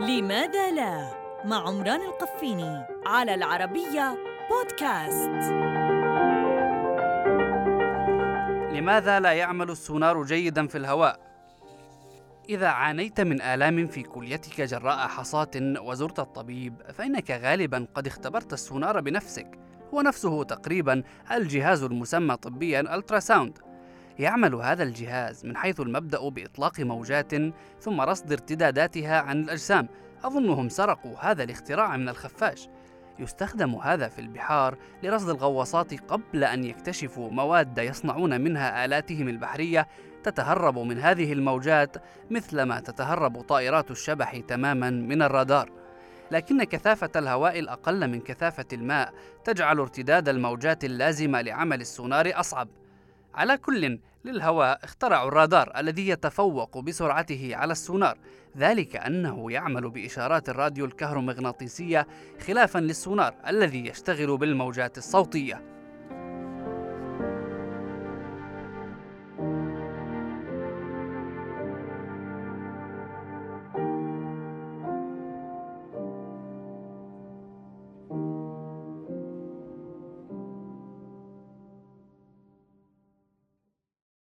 لماذا لا؟ مع عمران القفيني على العربية بودكاست. لماذا لا يعمل السونار جيدا في الهواء؟ إذا عانيت من آلام في كليتك جراء حصاة وزرت الطبيب فإنك غالبا قد اختبرت السونار بنفسك هو نفسه تقريبا الجهاز المسمى طبيا التراساوند يعمل هذا الجهاز من حيث المبدأ بإطلاق موجات ثم رصد ارتداداتها عن الأجسام. أظنهم سرقوا هذا الاختراع من الخفاش. يستخدم هذا في البحار لرصد الغواصات قبل أن يكتشفوا مواد يصنعون منها آلاتهم البحرية تتهرب من هذه الموجات مثلما تتهرب طائرات الشبح تماما من الرادار. لكن كثافة الهواء الأقل من كثافة الماء تجعل ارتداد الموجات اللازمة لعمل السونار أصعب. على كل للهواء اخترعوا الرادار الذي يتفوق بسرعته على السونار. ذلك أنه يعمل بإشارات الراديو الكهرومغناطيسية خلافا للسونار الذي يشتغل بالموجات الصوتية.